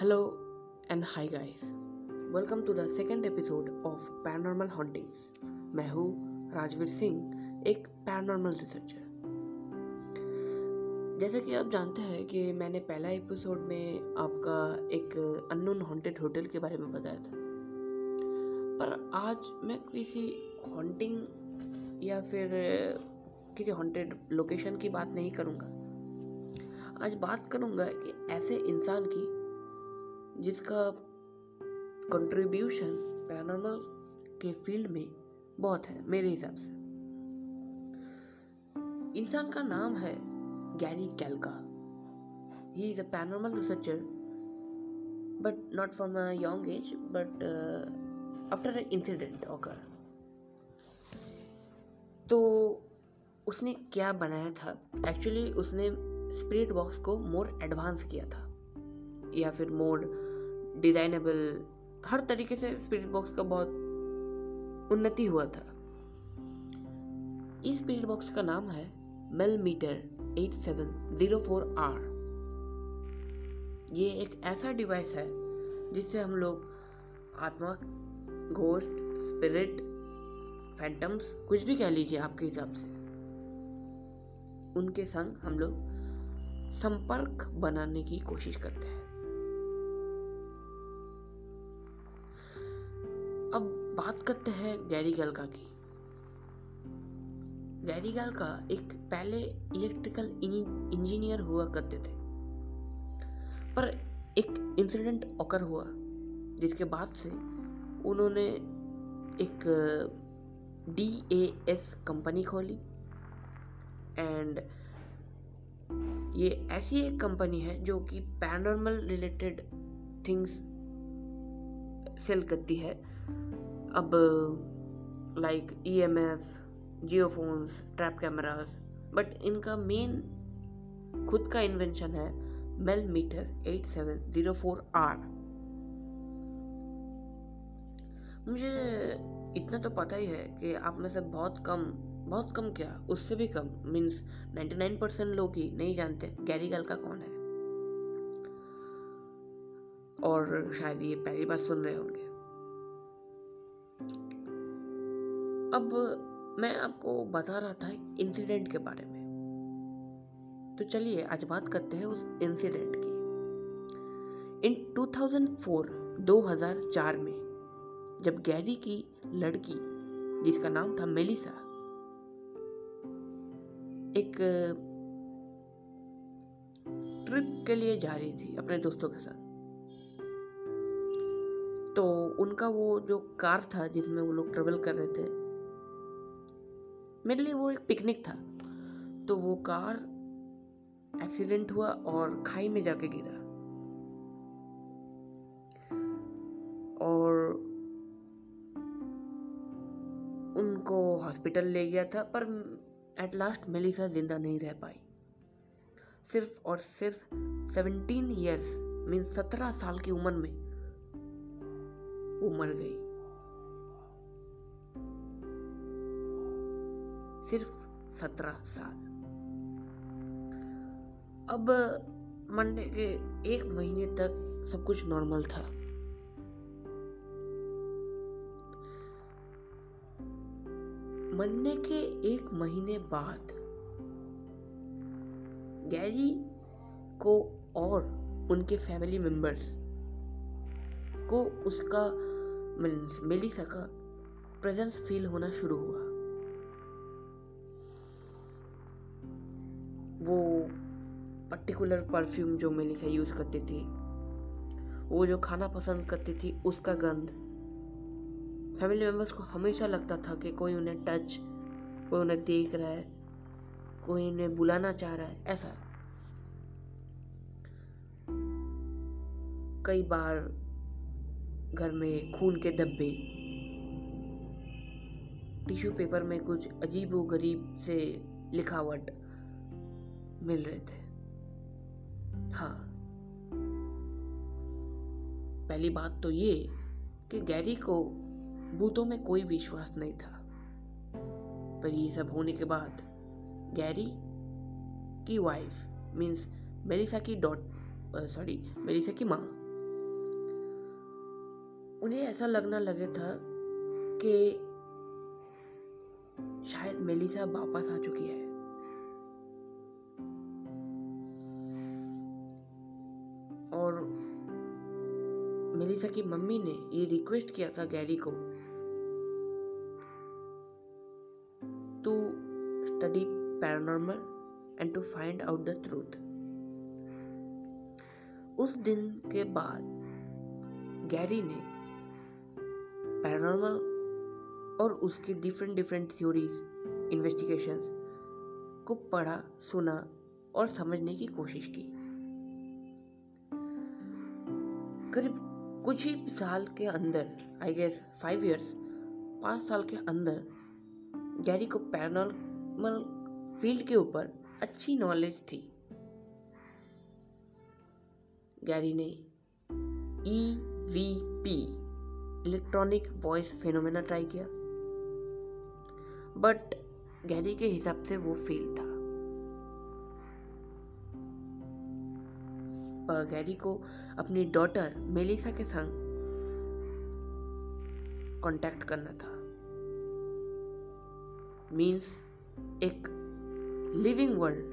Hello and hi guys. Welcome to the second episode of Paranormal Hauntings. मैं हूँ राजवीर सिंह, एक paranormal researcher जैसे कि आप जानते हैं कि मैंने पहला एपिसोड में आपका एक अननोन हॉन्टेड होटल के बारे में बताया था पर आज मैं किसी हॉन्टिंग या फिर किसी हॉन्टेड लोकेशन की बात नहीं करूँगा आज बात करूँगा कि ऐसे इंसान की जिसका कंट्रीब्यूशन पैरानॉर्मल के फ़ील्ड में बहुत है, मेरे हिसाब से। इंसान का नाम है Gary कैल्का he is a paranormal researcher but not from a young age but after a incident occur तो उसने क्या बनाया था? एक्चुअली उसने स्पिरिट बॉक्स को मोर एडवांस किया था, या फिर मोर डिजाइनेबल, हर तरीके से स्पिरिट बॉक्स का बहुत उन्नति हुआ था। इस स्पिरिट बॉक्स का नाम है मेल मीटर 8704R ये एक ऐसा डिवाइस है जिससे हम लोग आत्मा घोस्ट स्पिरिट फैंटम्स कुछ भी कह लीजिए आपके हिसाब से, उनके संग हम लोग संपर्क बनाने की कोशिश करते हैं। बात करते हैं गैरी गलका की। गैरी गैल्का एक पहले इलेक्ट्रिकल इंजीनियर हुआ करते थे। पर एक इंसिडेंट ऑकर हुआ, जिसके बाद से उन्होंने एक डी ए एस कंपनी खोली। एंड ये ऐसी एक कंपनी है जो कि पैरानॉर्मल रिलेटेड थिंग्स सेल करती है। अब like E M F geophones trap cameras but इनका मेन खुद का इन्वेंशन है मेल मीटर 8704 आर मुझे इतना तो पता ही है कि आप में से बहुत कम बहुत कम क्या? उससे भी कम मीन्स 99 परसेंट लोग ही नहीं जानते गैरी का कौन है। और शायद ये पहली बार सुन रहे होंगे। अब मैं आपको बता रहा था इंसिडेंट के बारे में। तो चलिए, आज बात करते हैं उस इंसिडेंट की। इन 2004 2004 में, जब गैरी की लड़की, जिसका नाम था मेलिसा, एक, ट्रिप के लिए जा रही थी अपने दोस्तों के साथ। तो उनका वो जो कार था जिसमें वो लोग ट्रेवल कर रहे थे मेरे लिए वो एक पिकनिक था। तो वो कार एक्सीडेंट हुआ और खाई में जाके गिरा। और उनको हॉस्पिटल ले गया था, पर एट लास्ट मेलिसा ज़िंदा नहीं रह पाई। सिर्फ़ और सिर्फ़ 17 इयर्स मीन 17 साल की उम्र में वो मर गई। सिर्फ़ 17 साल। अब मरने के एक महीने तक सब कुछ नॉर्मल था। मरने के एक महीने बाद गैरी को और उनके फैमिली मेंबर्स को उसका मेलिसा का प्रेजेंस फील होना शुरू हुआ। वो पर्टिकुलर परफ्यूम जो मेलिसा यूज़ करती थी, वो जो खाना पसंद करती थी, उसका गंध। फैमिली मेंबर्स को हमेशा लगता था कि कोई उन्हें टच कोई उन्हें देख रहा है, कोई उन्हें बुलाना चाह रहा है, ऐसा। कई बार घर में खून के धब्बे टिश्यू पेपर में कुछ अजीब व गरीब से लिखावट मिल रहे थे। हाँ। पहली बात तो ये कि गैरी को भूतों में कोई विश्वास नहीं था। पर ये सब होने के बाद गैरी की वाइफ मीन्स मेलिसा की डॉट सॉरी मेलिसा की माँ। उन्हें ऐसा लगना लगे था कि शायद मेलिसा वापस आ चुकी है। मेलिसा की मम्मी ने ये रिक्वेस्ट किया था गैरी को। To study paranormal and to find out the truth उस दिन के बाद गैरी ने पैरानॉर्मल और उसके डिफरेंट डिफरेंट थ्योरीज इन्वेस्टिगेशंस को पढ़ा, सुना और समझने की कोशिश की। करीब कुछ ही साल के अंदर आई गेस फाइव इयर्स पाँच साल के अंदर गैरी को पैरानॉर्मल फ़ील्ड के ऊपर अच्छी नॉलेज थी। गैरी ने E V P electronic voice phenomena try किया। बट गैरी के हिसाब से वो फेल था। पर गैरी को अपनी डॉटर मेलिसा के संग कांटेक्ट करना था। मींस एक living world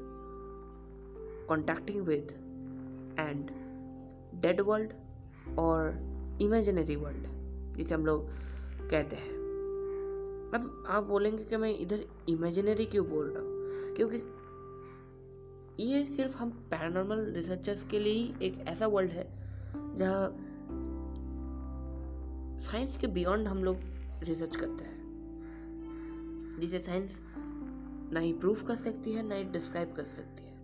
contacting with and dead world और इमेजिनरी वर्ल्ड जिसे हम लोग कहते हैं। अब आप बोलेंगे कि मैं इधर इमेजिनरी क्यों बोल रहा हूँ? क्योंकि ये सिर्फ़ हम पैरानॉर्मल रिसर्चर्स के लिए ही एक ऐसा वर्ल्ड है, जहाँ साइंस के बियॉन्ड हम लोग रिसर्च करते हैं। जिसे साइंस ना ही प्रूफ कर सकती है, ना ही डिस्क्राइब कर सकती है।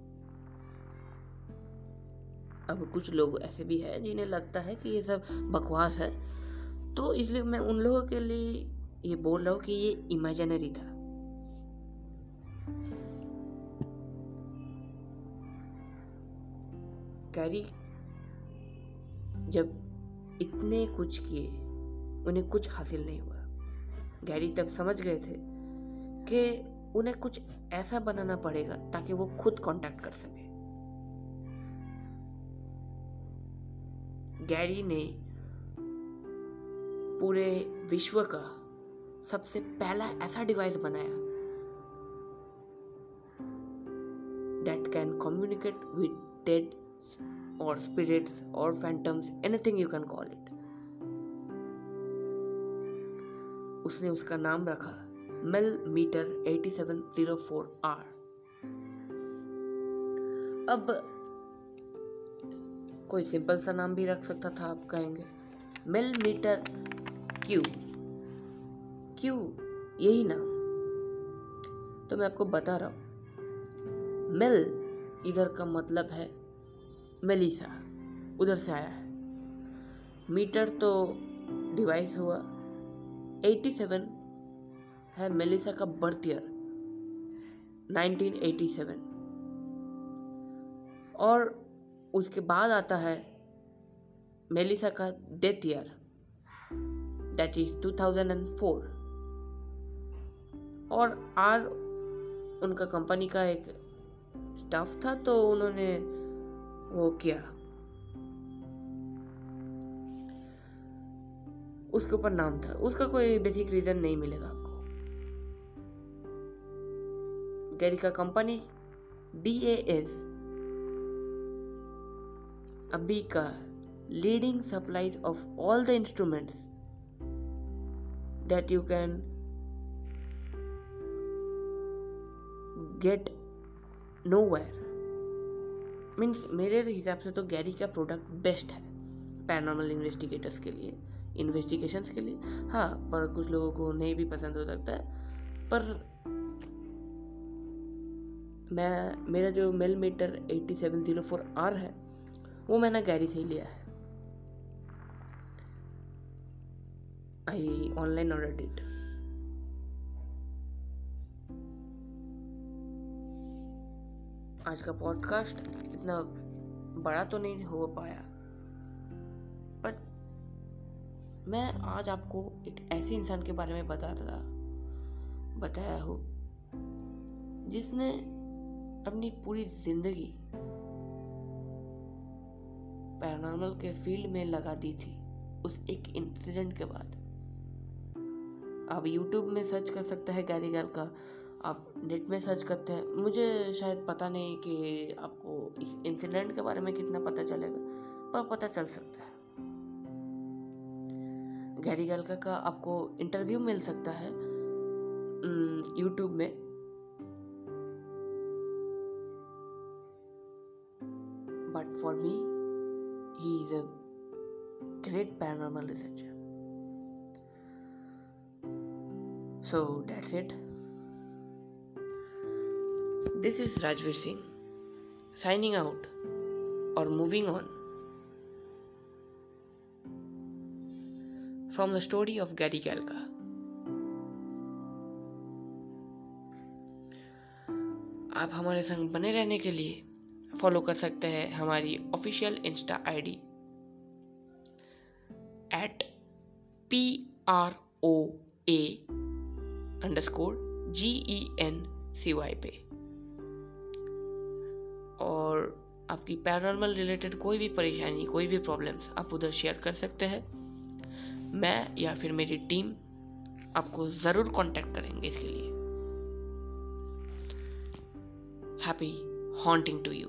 अब कुछ लोग ऐसे भी है जिन्हें लगता है कि ये सब बकवास है तो इसलिए मैं उन लोगों के लिए ये बोल रहा हूँ कि ये इमेजिनरी था। कैरी जब इतने कुछ किए, उन्हें कुछ हासिल नहीं हुआ। गैरी तब समझ गए थे कि उन्हें कुछ ऐसा बनाना पड़ेगा ताकि वो खुद कांटेक्ट कर सके। गैरी ने पूरे विश्व का सबसे पहला ऐसा डिवाइस बनाया that can communicate with dead or spirits or phantoms, anything you can call it. उसने उसका नाम रखा मिल मीटर 8704 आर अब कोई सिंपल सा नाम भी रख सकता था, आप कहेंगे। मिल मीटर क्यू क्यू यही नाम। तो मैं आपको बता रहा हूँ। मिल इधर का मतलब है मेलिसा, उधर से आया है। मीटर तो डिवाइस हुआ। 87 है मेलिसा का बर्थ ईयर 1987 और उसके बाद आता है मेलिसा का डेथ ईयर दैट इज़ 2004 और आर उनका कंपनी का एक स्टाफ था तो उन्होंने वो किया उसके ऊपर नाम था। उसका कोई बेसिक रीजन नहीं मिलेगा आपको। गैरी का कंपनी डी एस अभी का leading supplies of all the instruments you can get nowhere means मेरे हिसाब से तो गैरी का प्रोडक्ट बेस्ट है पैरानॉर्मल इन्वेस्टिगेटर्स के लिए, इन्वेस्टिगेशंस के लिए। हाँ पर कुछ लोगों को नहीं भी पसंद हो सकता है। पर मैं, मेरा जो Mel meter eighty seven zero four R है, वो मैंने गैरी से ही लिया है। I online ordered it. आज का पॉडकास्ट इतना बड़ा तो नहीं हो पाया। बट मैं आज आपको एक ऐसे इंसान के बारे में बता रहा बताया हूँ, जिसने अपनी पूरी ज़िंदगी पैरानॉर्मल के फ़ील्ड में लगा दी थी उस एक इंसिडेंट के बाद। आप यूट्यूब में सर्च कर सकते हैं गैरी गैल का। आप नेट में सर्च करते हैं, मुझे शायद पता नहीं कि आपको इस इंसिडेंट के बारे में कितना पता चलेगा, पर पता चल सकता है। गैरी गलका का आपको इंटरव्यू मिल सकता है यूट्यूब में। But for me he is a great paranormal researcher so that's it. This is Rajveer Singh signing out और moving on from the story of Gary गैलका आप हमारे संग बने रहने के लिए फॉलो कर सकते हैं हमारी official insta ID at P R O A underscore G E N C Y पे। और आपकी पैरानॉर्मल रिलेटेड कोई भी परेशानी, कोई भी प्रॉब्लम्स आप उधर शेयर कर सकते हैं। मैं या फिर मेरी टीम आपको ज़रूर कांटेक्ट करेंगे इसके लिए। Happy haunting to you